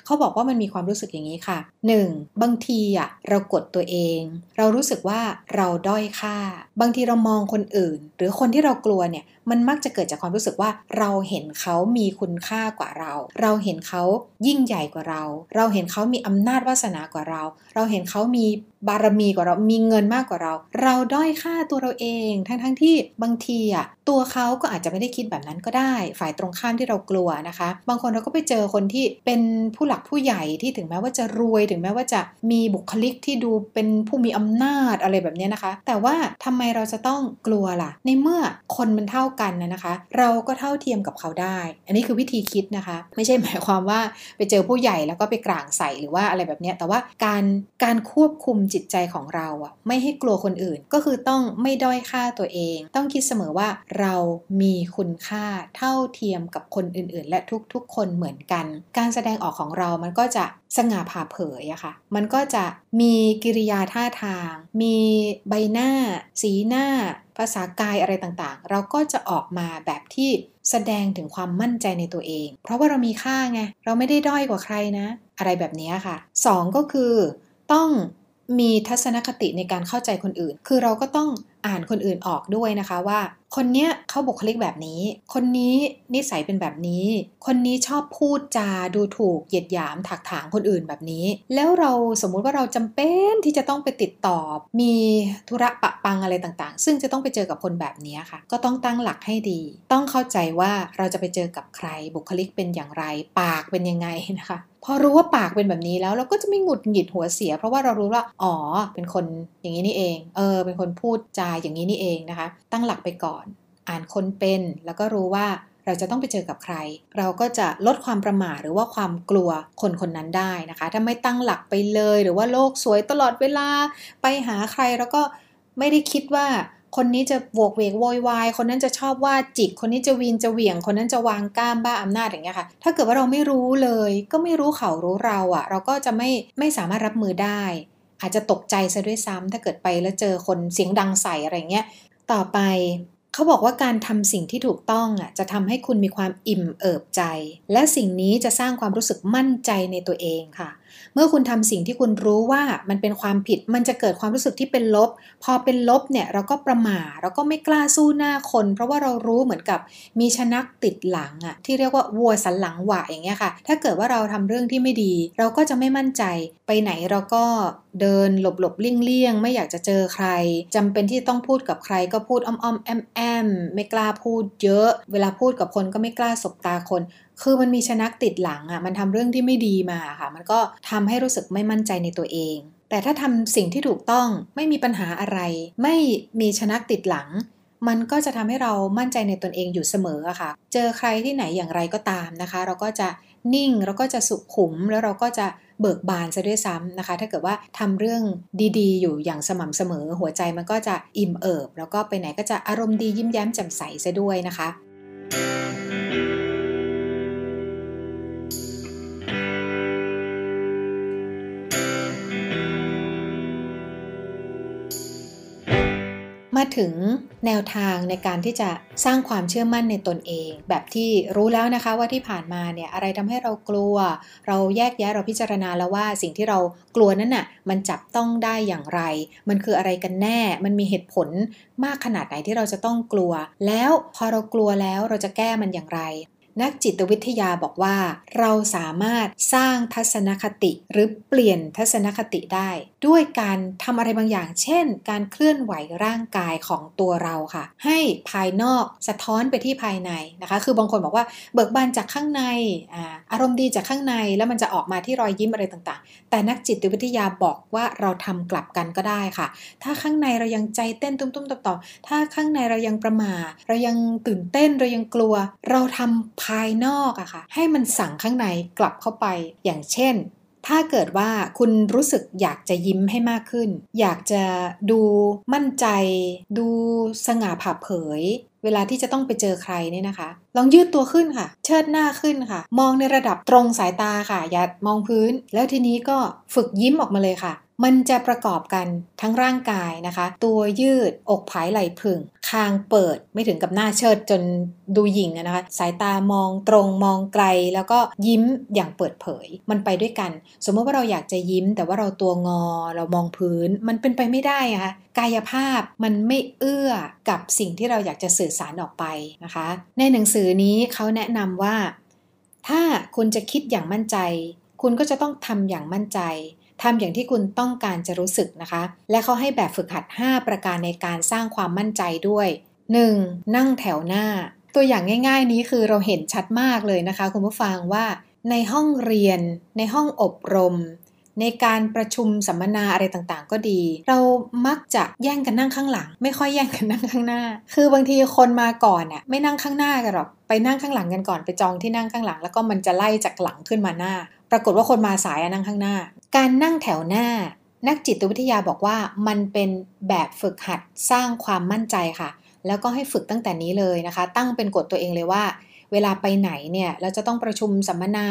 เขาบอกว่ามันมีความรู้สึกอย่างนี้ค่ะ 1. บางทีอะเรากดตัวเอง เรารู้สึกว่าเราด้อยค่า บางทีเรามองคนอื่น หรือคนที่เรากลัวเนี่ยมันมักจะเกิดจากความรู้สึกว่าเราเห็นเขามีคุณค่ากว่าเรา เราเห็นเขายิ่งใหญ่กว่าเราเราเห็นเขามีอำนาจวาสนากว่าเรา เราเห็นเขามีบารมีกว่าเรา มีเงินมากกว่าเรา เราด้อยค่าตัวเราเอง ทั้งทั้งที่บางทีอะตัวเขาก็อาจจะไม่ได้คิดแบบนั้นก็ได้ ฝ่ายตรงข้ามที่เรากลัวนะคะ บางคนเราก็ไปเจอคนที่เป็นผู้หลักผู้ใหญ่ที่ถึงแม้ว่าจะรวยถึงแม้ว่าจะมีบุคลิกที่ดูเป็นผู้มีอำนาจอะไรแบบนี้นะคะ แต่ว่าทำไมเราจะต้องกลัวล่ะ ในเมื่อคนมันเท่ากันนะคะ เราก็เท่าเทียมกับเขาได้ อันนี้คือวิธีคิดนะคะ ไม่ใช่หมายความว่าไปเจอผู้ใหญ่แล้วก็ไปกลางใส่หรือว่าอะไรแบบนี้แต่ว่าการการควบคุมจิตใจของเราอะไม่ให้กลัวคนอื่น ก็คือต้องไม่ด้อยค่าตัวเอง ต้องคิดเสมอว่าเรามีคุณค่าเท่าเทียมกับคนอื่น ๆ และทุกๆ คนเหมือนกัน การแสดงออกของเรามันก็จะสง่าผ่าเผยอะค่ะ มันก็จะมีกิริยาท่าทาง มีใบหน้า สีหน้า ภาษากายอะไรต่างๆ เราก็จะออกมาแบบที่แสดงถึงความมั่นใจในตัวเอง เพราะว่าเรามีค่าไง เราไม่ได้ด้อยกว่าใครนะ อะไรแบบนี้ค่ะ 2 ก็คือ ต้อง มีทัศนคติในการเข้าใจคนอื่น คือเราก็ต้องอ่านคนอื่นออกด้วยนะคะว่า คนเนี้ยเขาบุคลิกแบบนี้ คนนี้นิสัยเป็นแบบนี้ คนนี้ชอบพูดจาดูถูกเหยียดหยามถักถางคนอื่นแบบนี้ แล้วเราสมมุติว่าเราจำเป็นที่จะต้องไปติดต่อ มีธุระปะปังอะไรต่างๆ ซึ่งจะต้องไปเจอกับคนแบบนี้ค่ะ ก็ต้องตั้งหลักให้ดี ต้องเข้าใจว่าเราจะไปเจอกับใครบุคลิกเป็นอย่างไร ปากเป็นยังไงนะคะพอรู้ว่าปากเป็นแบบนี้แล้วเราก็จะไม่หงุดหงิดหัวเสีย เพราะว่าเรารู้ว่าอ๋อเป็นคนอย่างนี้นี่เอง เออ เป็นคนพูดจาอย่างนี้นี่เองนะคะ ตั้งหลักไปก่อน อ่านคนเป็นแล้วก็รู้ว่าเราจะต้องไปเจอกับใคร เราก็จะลดความประมาทหรือว่าความกลัวคนคนนั้นได้นะคะ ถ้าไม่ตั้งหลักไปเลย หรือว่าโลกสวยตลอดเวลาไปหาใครแล้วก็ไม่ได้คิดว่า คนนี้จะโวกเวกโวยวาย คนนั้นจะชอบว่าจิก คนนี้จะวีนจะเหวี่ยง คนนั้นจะวางก้ามบ้าอำนาจอย่างเงี้ยค่ะ ถ้าเกิดว่าเราไม่รู้เลย ก็ไม่รู้เขารู้เราอะ่ะ เราก็จะไม่ไม่สามารถรับมือได้ อาจจะตกใจซะด้วยซ้ำถ้าเกิดไปแล้วเจอคนเสียงดังใส่อะไรเงี้ย ต่อไปเขาบอกว่าการทำสิ่งที่ถูกต้องอะจะทำให้คุณมีความอิ่มเอิบใจ และสิ่งนี้จะสร้างความรู้สึกมั่นใจในตัวเองค่ะเมื่อคุณทำสิ่งที่คุณรู้ว่ามันเป็นความผิด มันจะเกิดความรู้สึกที่เป็นลบ พอเป็นลบเนี่ยเราก็ประมาทเราก็ไม่กล้าสู้หน้าคน เพราะว่าเรารู้เหมือนกับมีชนักติดหลังอะที่เรียกว่าวัวสันหลังหวะอย่างเงี้ยค่ะ ถ้าเกิดว่าเราทำเรื่องที่ไม่ดี เราก็จะไม่มั่นใจไปไหนเราก็เดินหลบหลบเลี่ยงเลี่ยงไม่อยากจะเจอใครจำเป็นที่ต้องพูดกับใครก็พูดอ้อมอ้อมแอมแอมไม่กล้าพูดเยอะ เวลาพูดกับคนก็ไม่กล้าสบตาคน คือมันมีชนักติดหลังอะ่ะมันทำเรื่องที่ไม่ดีมาค่ะ มันก็ทำให้รู้สึกไม่มั่นใจในตัวเอง แต่ถ้าทำสิ่งที่ถูกต้องไม่มีปัญหาอะไร ไม่มีชนักติดหลัง มันก็จะทำให้เรามั่นใจในตนเองอยู่เสมอะค่ะ เจอใครที่ไหนอย่างไรก็ตามนะคะ เราก็จะนิ่งเราก็จะสุขุมแล้วเราก็จะเบิกบานซะด้วยซ้ำนะคะ ถ้าเกิดว่าทำเรื่องดีๆ อยู่อย่างสม่ำเสมอ หัวใจมันก็จะอิ่มเอิบ แล้วก็ไปไหนก็จะอารมณ์ดียิ้มแย้มแจ่มใสซะด้วยนะคะ ถึงแนวทางในการที่จะสร้างความเชื่อมั่นในตนเอง แบบที่รู้แล้วนะคะว่าที่ผ่านมาเนี่ยอะไรทำให้เรากลัว เราแยกแยะเราพิจารณาแล้วว่าสิ่งที่เรากลัวนั้นน่ะมันจับต้องได้อย่างไร มันคืออะไรกันแน่ มันมีเหตุผลมากขนาดไหนที่เราจะต้องกลัว แล้วพอเรากลัวแล้วเราจะแก้มันอย่างไรนักจิตวิทยาบอกว่า เราสามารถสร้างทัศนคติหรือเปลี่ยนทัศนคติได้ด้วยการทำอะไรบางอย่าง เช่น การเคลื่อนไหวร่างกายของตัวเราค่ะ ให้ภายนอกสะท้อนไปที่ภายในนะคะ คือบางคนบอกว่าเบิกบานจากข้างในอาอารมณ์ดีจากข้างในแล้วมันจะออกมาที่รอยยิ้มอะไรต่างๆ แต่นักจิตวิทยาบอกว่าเราทำกลับกันก็ได้ค่ะ ถ้าข้างในเรายังใจเต้นตุ้มๆต่อๆถ้าข้างในเรายังประมาเรายังตื่นเต้นเรายังกลัว เราทำภายนอกอะค่ะ ให้มันสั่งข้างในกลับเข้าไป อย่างเช่น ถ้าเกิดว่าคุณรู้สึกอยากจะยิ้มให้มากขึ้น อยากจะดูมั่นใจ ดูสง่าผ่าเผย เวลาที่จะต้องไปเจอใครเนี่ยนะคะ ลองยืดตัวขึ้นค่ะ เชิดหน้าขึ้นค่ะ มองในระดับตรงสายตาค่ะ อย่ามองพื้น แล้วทีนี้ก็ฝึกยิ้มออกมาเลยค่ะ มันจะประกอบกันทั้งร่างกายนะคะ ตัวยืดอกผายไหล่พึ่ง คางเปิดไม่ถึงกับหน้าเชิดจนดูหยิ่งนะคะ สายตามองตรงมองไกล แล้วก็ยิ้มอย่างเปิดเผย มันไปด้วยกัน สมมติว่าเราอยากจะยิ้ม แต่ว่าเราตัวงอเรามองพื้น มันเป็นไปไม่ได้อะะกายภาพมันไม่เอื้อกับสิ่งที่เราอยากจะสื่อสารออกไปนะคะ ในหนังสือนี้เขาแนะนำว่า ถ้าคุณจะคิดอย่างมั่นใจ คุณก็จะต้องทำอย่างมั่นใจ ทำอย่างที่คุณต้องการจะรู้สึกนะคะ และเขาให้แบบฝึกหัด 5 ประการในการสร้างความมั่นใจด้วย 1. นั่งแถวหน้า ตัวอย่างง่ายๆ นี้คือเราเห็นชัดมากเลยนะคะ คุณผู้ฟังว่า ในห้องเรียน ในห้องอบรม ในการประชุมสัมมนาอะไรต่างๆ ก็ดี เรามักจะแย่งกันนั่งข้างหลัง ไม่ค่อยแย่งกันนั่งข้างหน้า คือบางทีคนมาก่อนน่ะไม่นั่งข้างหน้ากันหรอกไปนั่งข้างหลังกันก่อนไปจองที่นั่งข้างหลัง แล้วก็มันจะไล่จากหลังขึ้นมาหน้า ปรากฏว่าคนมาสายนั่งข้างหน้า การนั่งแถวหน้า นักจิตวิทยาบอกว่ามันเป็นแบบฝึกหัดสร้างความมั่นใจค่ะ แล้วก็ให้ฝึกตั้งแต่นี้เลยนะคะ ตั้งเป็นกฎตัวเองเลยว่า เวลาไปไหนเนี่ยเราจะต้องประชุมสัมมนา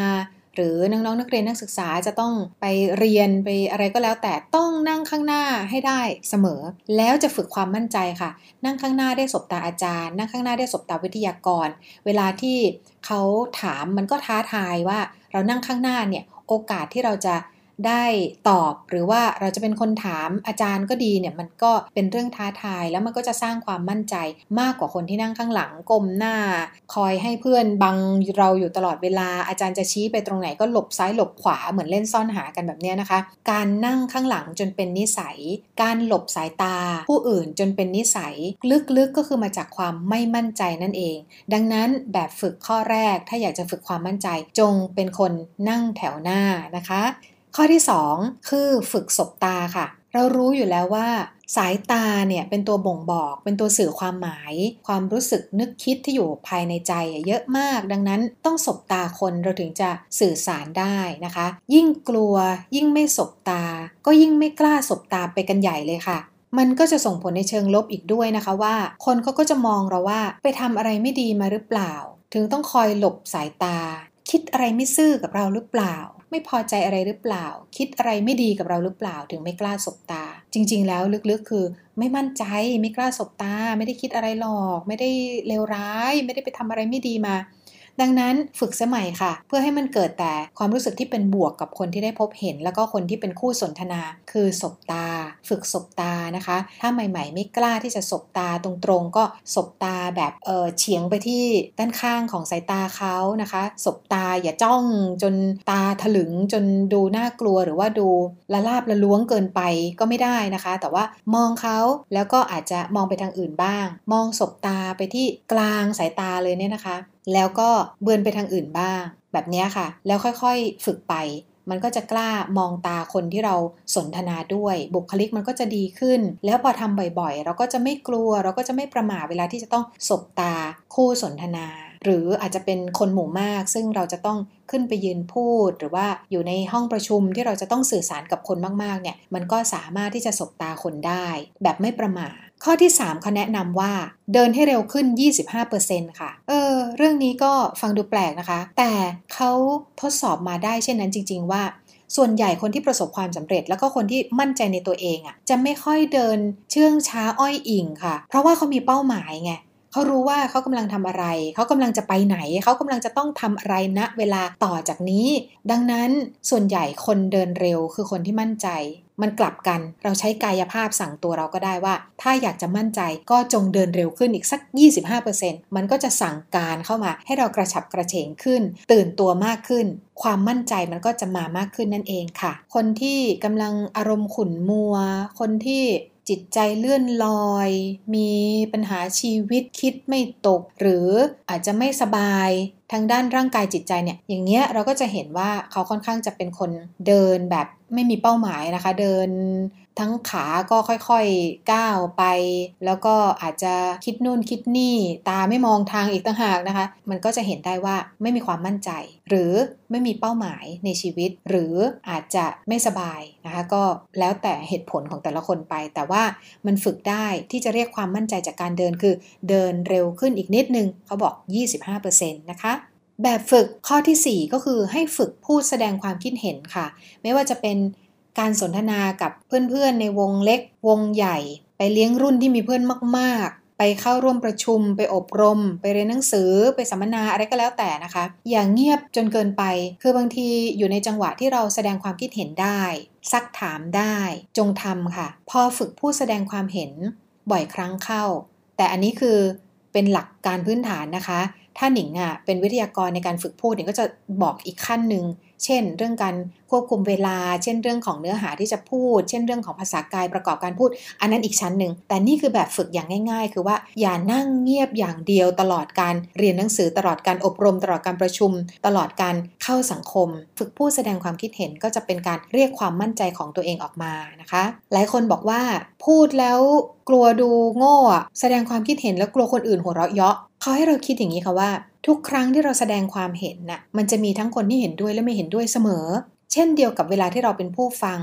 หรือน้องๆนักเรียนนักศึกษาจะต้องไปเรียนไปอะไรก็แล้ว แต่ต้องนั่งข้างหน้าให้ได้เสมอ แล้วจะฝึกความมั่นใจค่ะ นั่งข้างหน้าได้สบตาอาจารย์ นั่งข้างหน้าได้สบตาวิทยากร เวลาที่เขาถามมันก็ท้าทายว่าเรานั่งข้างหน้าเนี่ยโอกาสที่เราจะ ได้ตอบหรือว่าเราจะเป็นคนถามอาจารย์ก็ดีเนี่ยมันก็เป็นเรื่องท้าทาย แล้วมันก็จะสร้างความมั่นใจมากกว่าคนที่นั่งข้างหลังก้มหน้า คอยให้เพื่อนบังเราอยู่ตลอดเวลาอาจารย์จะชี้ไปตรงไหนก็หลบซ้ายหลบขวาเหมือนเล่นซ่อนหากันแบบนี้นะคะ การนั่งข้างหลังจนเป็นนิสัย การหลบสายตา ผู้อื่นจนเป็นนิสัย ลึกๆก็คือมาจากความไม่มั่นใจนั่นเอง ดังนั้นแบบฝึกข้อแรกถ้าอยากจะฝึกความมั่นใจ จงเป็นคนนั่งแถวหน้านะคะ ข้อที่ 2 คือฝึกสบตาค่ะ เรารู้อยู่แล้วว่า สายตาเนี่ยเป็นตัวบ่งบอก เป็นตัวสื่อความหมาย ความรู้สึกนึกคิดที่อยู่ภายในใจเยอะมาก ดังนั้นต้องสบตาคนเราถึงจะสื่อสารได้นะคะ ยิ่งกลัว ยิ่งไม่สบตา ก็ยิ่งไม่กล้าสบตาไปกันใหญ่เลยค่ะมันก็จะส่งผลในเชิงลบอีกด้วยนะคะว่า คนเขาก็จะมองเราว่าไปทำอะไรไม่ดีมาหรือเปล่า ถึงต้องคอยหลบสายตา คิดอะไรไม่ซื่อกับเราหรือเปล่า ไม่พอใจอะไรหรือเปล่า คิดอะไรไม่ดีกับเราหรือเปล่าถึงไม่กล้าสบตา จริง ๆ แล้วลึกๆคือ ไม่มั่นใจไม่กล้าสบตา ไม่ได้คิดอะไรหรอก ไม่ได้เลวร้าย ไม่ได้ไปทำอะไรไม่ดีมา ดังนั้นฝึกสมัยค่ะ เพื่อให้มันเกิดแต่ความรู้สึกที่เป็นบวกกับคนที่ได้พบเห็น แล้วก็คนที่เป็นคู่สนทนา คือสบตา ฝึกสบตานะคะ ถ้าใหม่ ๆ ไม่กล้าที่จะสบตาตรงๆ ก็สบตาแบบเออเฉียงไปที่ด้านข้างของสายตาเขานะคะสบตาอย่าจ้องจนตาถลึงจนดูน่ากลัวหรือว่าดูละลาบละล้วงเกินไปก็ไม่ได้นะคะ แต่ว่ามองเขาแล้วก็อาจจะมองไปทางอื่นบ้าง มองสบตาไปที่กลางสายตาเลยเนี่ยนะคะ แล้วก็เบือนไปทางอื่นบ้าง แบบนี้ค่ะ แล้วค่อยๆฝึกไป มันก็จะกล้ามองตาคนที่เราสนทนาด้วย บุคลิกมันก็จะดีขึ้น แล้วพอทำบ่อยๆ เราก็จะไม่กลัว เราก็จะไม่ประหม่าเวลาที่จะต้องสบตาคู่สนทนา หรืออาจจะเป็นคนหมู่มาก ซึ่งเราจะต้องขึ้นไปยืนพูด หรือว่าอยู่ในห้องประชุมที่เราจะต้องสื่อสารกับคนมากๆเนี่ยมันก็สามารถที่จะสบตาคนได้ แบบไม่ประหม่า ข้อที่ 3เขาแนะนำว่าเดินให้เร็วขึ้น 25%ค่ะ เออ เรื่องนี้ก็ฟังดูแปลกนะคะ แต่เขาทดสอบมาได้เช่นนั้นจริง ๆ ว่า ส่วนใหญ่คนที่ประสบความสำเร็จ แล้วก็คนที่มั่นใจในตัวเองอะ่ะจะไม่ค่อยเดินเชื่องช้าอ้อยอิงค่ะ เพราะว่าเขามีเป้าหมายไง เขารู้ว่าเขากำลังทำอะไร เขากำลังจะไปไหน เขากำลังจะต้องทำอะไรณนะเวลาต่อจากนี้ ดังนั้นส่วนใหญ่คนเดินเร็วคือคนที่มั่นใจ มันกลับกัน เราใช้กายภาพสั่งตัวเราก็ได้ว่า ถ้าอยากจะมั่นใจก็จงเดินเร็วขึ้นอีกสัก 25%มันก็จะสั่งการเข้ามาให้เรากระฉับกระเฉงขึ้น ตื่นตัวมากขึ้น ความมั่นใจมันก็จะมามากขึ้นนั่นเองค่ะ คนที่กำลังอารมณ์ขุ่นมัว คนที่ จิตใจเลื่อนลอย มีปัญหาชีวิตคิดไม่ตก หรืออาจจะไม่สบายทางด้านร่างกายจิตใจเนี่ยอย่างเงี้ยเราก็จะเห็นว่าเขาค่อนข้างจะเป็นคนเดินแบบไม่มีเป้าหมายนะคะ เดิน ทั้งขาก็ค่อยๆก้าวไป แล้วก็อาจจะคิดนู่นคิดนี่ ตาไม่มองทางอีกต่างหากนะคะ มันก็จะเห็นได้ว่าไม่มีความมั่นใจ หรือไม่มีเป้าหมายในชีวิต หรืออาจจะไม่สบายนะคะก็แล้วแต่เหตุผลของแต่ละคนไป แต่ว่ามันฝึกได้ที่จะเรียกความมั่นใจจากการเดินคือ เดินเร็วขึ้นอีกนิดนึงเขาบอก 25%นะคะแบบฝึกข้อที่ 4 ก็คือให้ฝึกพูดแสดงความคิดเห็นค่ะ ไม่ว่าจะเป็น การสนทนากับเพื่อนๆในวงเล็ก วงใหญ่ ไปเลี้ยงรุ่นที่มีเพื่อนมากๆ ไปเข้าร่วมประชุม ไปอบรม ไปเรียนหนังสือ ไปสัมมนาอะไรก็แล้วแต่นะคะ อย่างเงียบจนเกินไป คือบางทีอยู่ในจังหวะที่เราแสดงความคิดเห็นได้ ซักถามได้ จงทำค่ะ พอฝึกพูดแสดงความเห็นบ่อยครั้งเข้า แต่อันนี้คือเป็นหลักการพื้นฐานนะคะ ถ้าหนิงอะเป็นวิทยากรในการฝึกพูดหนิงก็จะบอกอีกขั้นหนึ่ง เช่น เรื่องการควบคุมเวลา เช่นเรื่องของเนื้อหาที่จะพูด เช่นเรื่องของภาษากายประกอบการพูด อันนั้นอีกชั้นหนึ่ง แต่นี่คือแบบฝึกอย่างง่าย ๆ คือว่าอย่านั่งเงียบอย่างเดียวตลอดการเรียนหนังสือตลอดการอบรม ตลอดการประชุม ตลอดการเข้าสังคม ฝึกพูดแสดงความคิดเห็นก็จะเป็นการเรียกความมั่นใจของตัวเองออกมานะคะ หลายคนบอกว่าพูดแล้วกลัวดูโง่แสดงความคิดเห็นแล้วกลัวคนอื่นหัวเราะเยาะเขาให้เราคิดอย่างนี้ค่ะว่า ทุกครั้งที่เราแสดงความเห็นน่ะมันจะมีทั้งคนที่เห็นด้วยและไม่เห็นด้วยเสมอ เช่นเดียวกับเวลาที่เราเป็นผู้ฟัง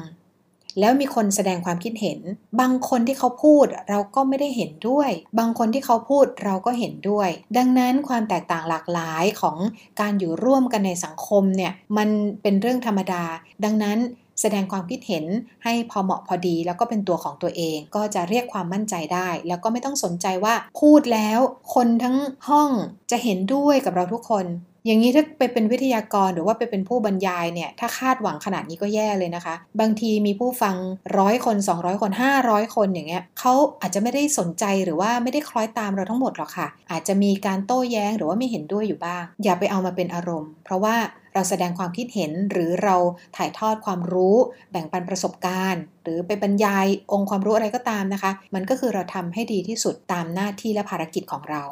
แล้วมีคนแสดงความคิดเห็น บางคนที่เขาพูดเราก็ไม่ได้เห็นด้วย บางคนที่เขาพูดเราก็เห็นด้วย ดังนั้นความแตกต่างหลากหลายของการอยู่ร่วมกันในสังคมเนี่ยมันเป็นเรื่องธรรมดา ดังนั้น แสดงความคิดเห็นให้พอเหมาะพอดี แล้วก็เป็นตัวของตัวเอง ก็จะเรียกความมั่นใจได้ แล้วก็ไม่ต้องสนใจว่าพูดแล้ว คนทั้งห้องจะเห็นด้วยกับเราทุกคน อย่างนี้ถ้าไปเป็นวิทยากรหรือว่าไปเป็นผู้บรรยายเนี่ยถ้าคาดหวังขนาดนี้ก็แย่เลยนะคะ บางทีมีผู้ฟังร้อยคน 200 คน 500 คนอย่างเงี้ยเขาอาจจะไม่ได้สนใจหรือว่าไม่ได้คล้อยตามเราทั้งหมดหรอกค่ะ อาจจะมีการโต้แย้งหรือว่าไม่เห็นด้วยอยู่บ้าง อย่าไปเอามาเป็นอารมณ์ เพราะว่า เราแสดงความคิดเห็นหรือเราถ่ายทอดความรู้ แบ่งปันประสบการณ์ หรือไปบรรยายองค์ความรู้อะไรก็ตามนะคะ มันก็คือเราทำให้ดีที่สุดตามหน้าที่และภารกิจของเรา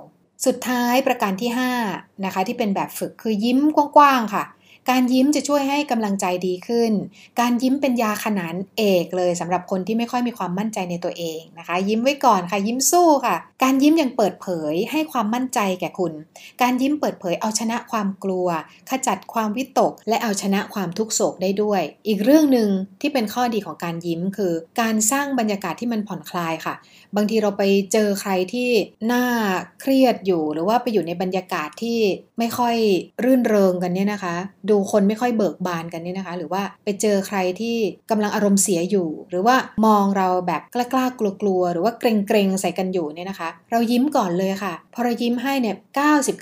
สุดท้ายประการที่5นะคะที่เป็นแบบฝึกคือยิ้มกว้างๆค่ะ การยิ้มจะช่วยให้กำลังใจดีขึ้น การยิ้มเป็นยาขนานเอกเลยสำหรับคนที่ไม่ค่อยมีความมั่นใจในตัวเองนะคะ ยิ้มไว้ก่อนค่ะ ยิ้มสู้ค่ะ การยิ้มยังเปิดเผยให้ความมั่นใจแก่คุณ การยิ้มเปิดเผยเอาชนะความกลัว ขจัดความวิตก และเอาชนะความทุกโศกได้ด้วย อีกเรื่องหนึ่งที่เป็นข้อดีของการยิ้มคือ การสร้างบรรยากาศที่มันผ่อนคลายค่ะ บางทีเราไปเจอใครที่น่าเครียดอยู่ หรือว่าไปอยู่ในบรรยากาศที่ไม่ค่อยรื่นเริงกันเนี่ยนะคะ ดูคนไม่ค่อยเบิกบานกันเนี่ยนะคะ หรือว่าไปเจอใครที่กำลังอารมณ์เสียอยู่ หรือว่ามองเราแบบกล้ากๆกลัวกลัวหรือว่าเกรงเกรงใส่กันอยู่เนี่ยนะคะ เรายิ้มก่อนเลยค่ะ พอเรายิ้มให้เนี่ย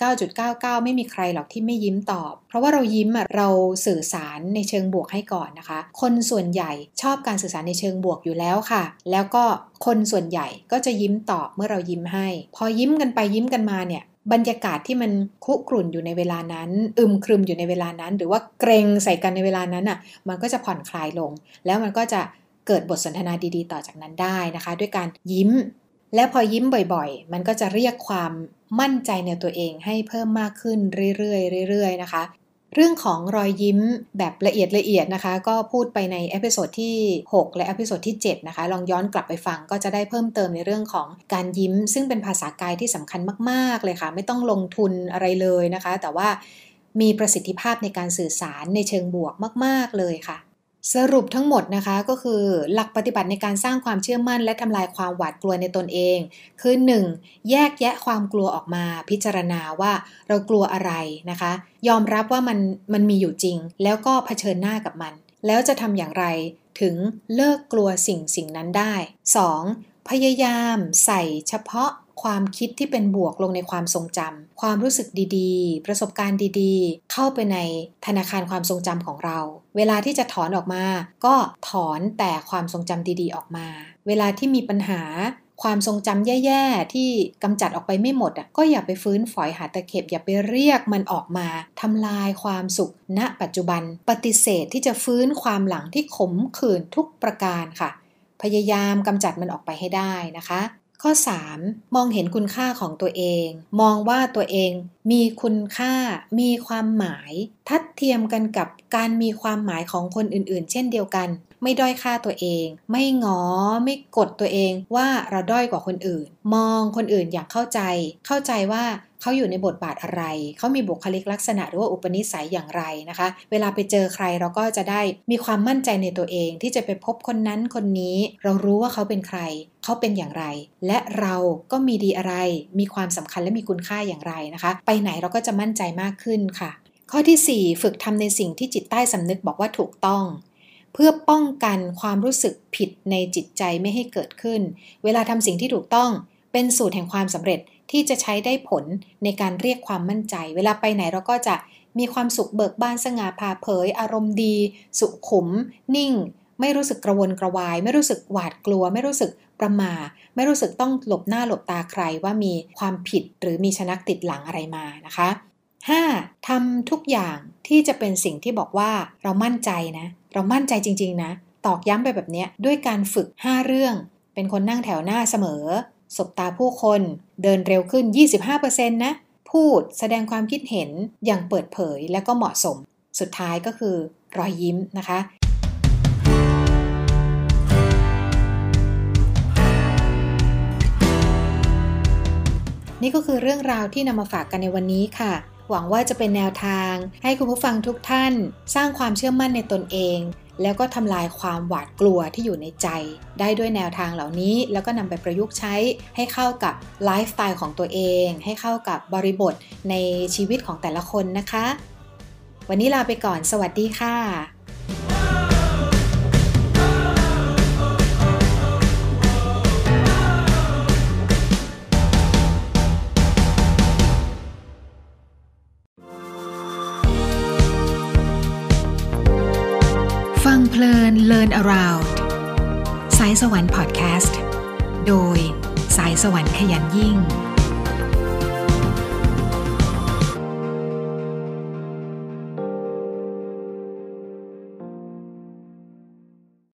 99.99 ไม่มีใครหรอกที่ไม่ยิ้มตอบ เพราะว่าเรายิ้มอะเราสื่อสารในเชิงบวกให้ก่อนนะคะ คนส่วนใหญ่ชอบการสื่อสารในเชิงบวกอยู่แล้วค่ะ แล้วก็ คนส่วนใหญ่ก็จะยิ้มตอบเมื่อเรายิ้มให้ พอยิ้มกันไปยิ้มกันมาเนี่ยบรรยากาศที่มันคุกรุ่นอยู่ในเวลานั้น อึมครึมอยู่ในเวลานั้น หรือว่าเกร็งใส่กันในเวลานั้นอะมันก็จะผ่อนคลายลง แล้วมันก็จะเกิดบทสนทนาดีๆ ต่อจากนั้นได้นะคะ ด้วยการยิ้ม และพอยิ้มบ่อยๆ มันก็จะเรียกความมั่นใจในตัวเองให้เพิ่มมากขึ้นเรื่อยๆเรื่อยๆนะคะ เรื่องของรอยยิ้มแบบละเอียดละเอียดนะคะ ก็พูดไปใน episode ที่ 6 และ episode ที่ 7 นะคะ ลองย้อนกลับไปฟังก็จะได้เพิ่มเติมในเรื่องของการยิ้ม ซึ่งเป็นภาษากายที่สำคัญมาก ๆ เลยค่ะ ไม่ต้องลงทุนอะไรเลยนะคะ แต่ว่ามีประสิทธิภาพในการสื่อสารในเชิงบวกมาก ๆ เลยค่ะ สรุปทั้งหมดนะคะก็คือหลักปฏิบัติในการสร้างความเชื่อมั่น และทำลายความหวาดกลัวในตนเอง คือ 1. แยกแยะความกลัวออกมา พิจารณาว่าเรากลัวอะไรนะคะ ยอมรับว่ามันมันมีอยู่จริง แล้วก็เผชิญหน้ากับมัน แล้วจะทำอย่างไรถึงเลิกกลัวสิ่งสิ่งนั้นได้ 2. พยายามใส่เฉพาะความคิดที่เป็นบวกลงในความทรงจำความรู้สึกดีๆ ประสบการณ์ดีๆ เข้าไปในธนาคารความทรงจำของเรา เวลาที่จะถอนออกมา ก็ถอนแต่ความทรงจำดีๆออกมา เวลาที่มีปัญหาความทรงจำแย่ๆ ที่กำจัดออกไปไม่หมดอะก็อย่าไปฟื้นฝอยหาตะเข็บ อย่าไปเรียกมันออกมาทำลายความสุข ณ ปัจจุบัน ปฏิเสธที่จะฟื้นความหลังที่ขมขื่นทุกประการค่ะ พยายามกำจัดมันออกไปให้ได้นะคะ ข้อ 3. มองเห็นคุณค่าของตัวเอง มองว่าตัวเองมีคุณค่า มีความหมาย ทัดเทียมกันกับการมีความหมายของคนอื่นๆ เช่นเดียวกัน ไม่ด้อยค่าตัวเอง ไม่งอไม่กดตัวเองว่าเราด้อยกว่าคนอื่น มองคนอื่นอย่างเข้าใจ เข้าใจว่าเขาอยู่ในบทบาทอะไร เขามีบุคลิกลักษณะหรือว่าอุปนิสัยอย่างไรนะคะ เวลาไปเจอใครเราก็จะได้มีความมั่นใจในตัวเอง ที่จะไปพบคนนั้นคนนี้ เรารู้ว่าเขาเป็นใคร เขาเป็นอย่างไร และเราก็มีดีอะไร มีความสำคัญและมีคุณค่าอย่างไรนะคะ ไปไหนเราก็จะมั่นใจมากขึ้นค่ะ ข้อที่ 4 ฝึกทำในสิ่งที่จิตใต้สำนึกบอกว่าถูกต้อง เพื่อป้องกันความรู้สึกผิดในจิตใจไม่ให้เกิดขึ้น เวลาทำสิ่งที่ถูกต้องเป็นสูตรแห่งความสำเร็จที่จะใช้ได้ผลในการเรียกความมั่นใจ เวลาไปไหนเราก็จะมีความสุขเบิกบานสง่าผ่าเผย อารมณ์ดี สุขุม นิ่ง ไม่รู้สึกกระวนกระวาย ไม่รู้สึกหวาดกลัว ไม่รู้สึกประมา ไม่รู้สึกต้องหลบหน้าหลบตาใครว่ามีความผิดหรือมีชนักติดหลังอะไรมานะคะ 5. ทำทุกอย่างที่จะเป็นสิ่งที่บอกว่าเรามั่นใจนะ เรามั่นใจจริง ๆ นะ ตอกย้ำไปแบบนี้ด้วยการฝึก 5 เรื่อง เป็นคนนั่งแถวหน้าเสมอ สบตาผู้คน เดินเร็วขึ้น 25%นะ พูดแสดงความคิดเห็นอย่างเปิดเผยและก็เหมาะสม สุดท้ายก็คือรอยยิ้มนะคะนี่ก็คือเรื่องราวที่นำมาฝากกันในวันนี้ค่ะ หวังว่าจะเป็นแนวทาง ให้คุณผู้ฟังทุกท่าน สร้างความเชื่อมั่นในตนเอง แล้วก็ทำลายความหวาดกลัวที่อยู่ในใจ ได้ด้วยแนวทางเหล่านี้ แล้วก็นำไปประยุกต์ใช้ให้เข้ากับไลฟ์สไตล์ของตัวเอง ให้เข้ากับบริบทในชีวิตของแต่ละคนนะคะ วันนี้ลาไปก่อน สวัสดีค่ะ เพลิน Learn Around สายสวรรค์พอดแคสต์ โดยสายสวรรค์ขยันยิ่ง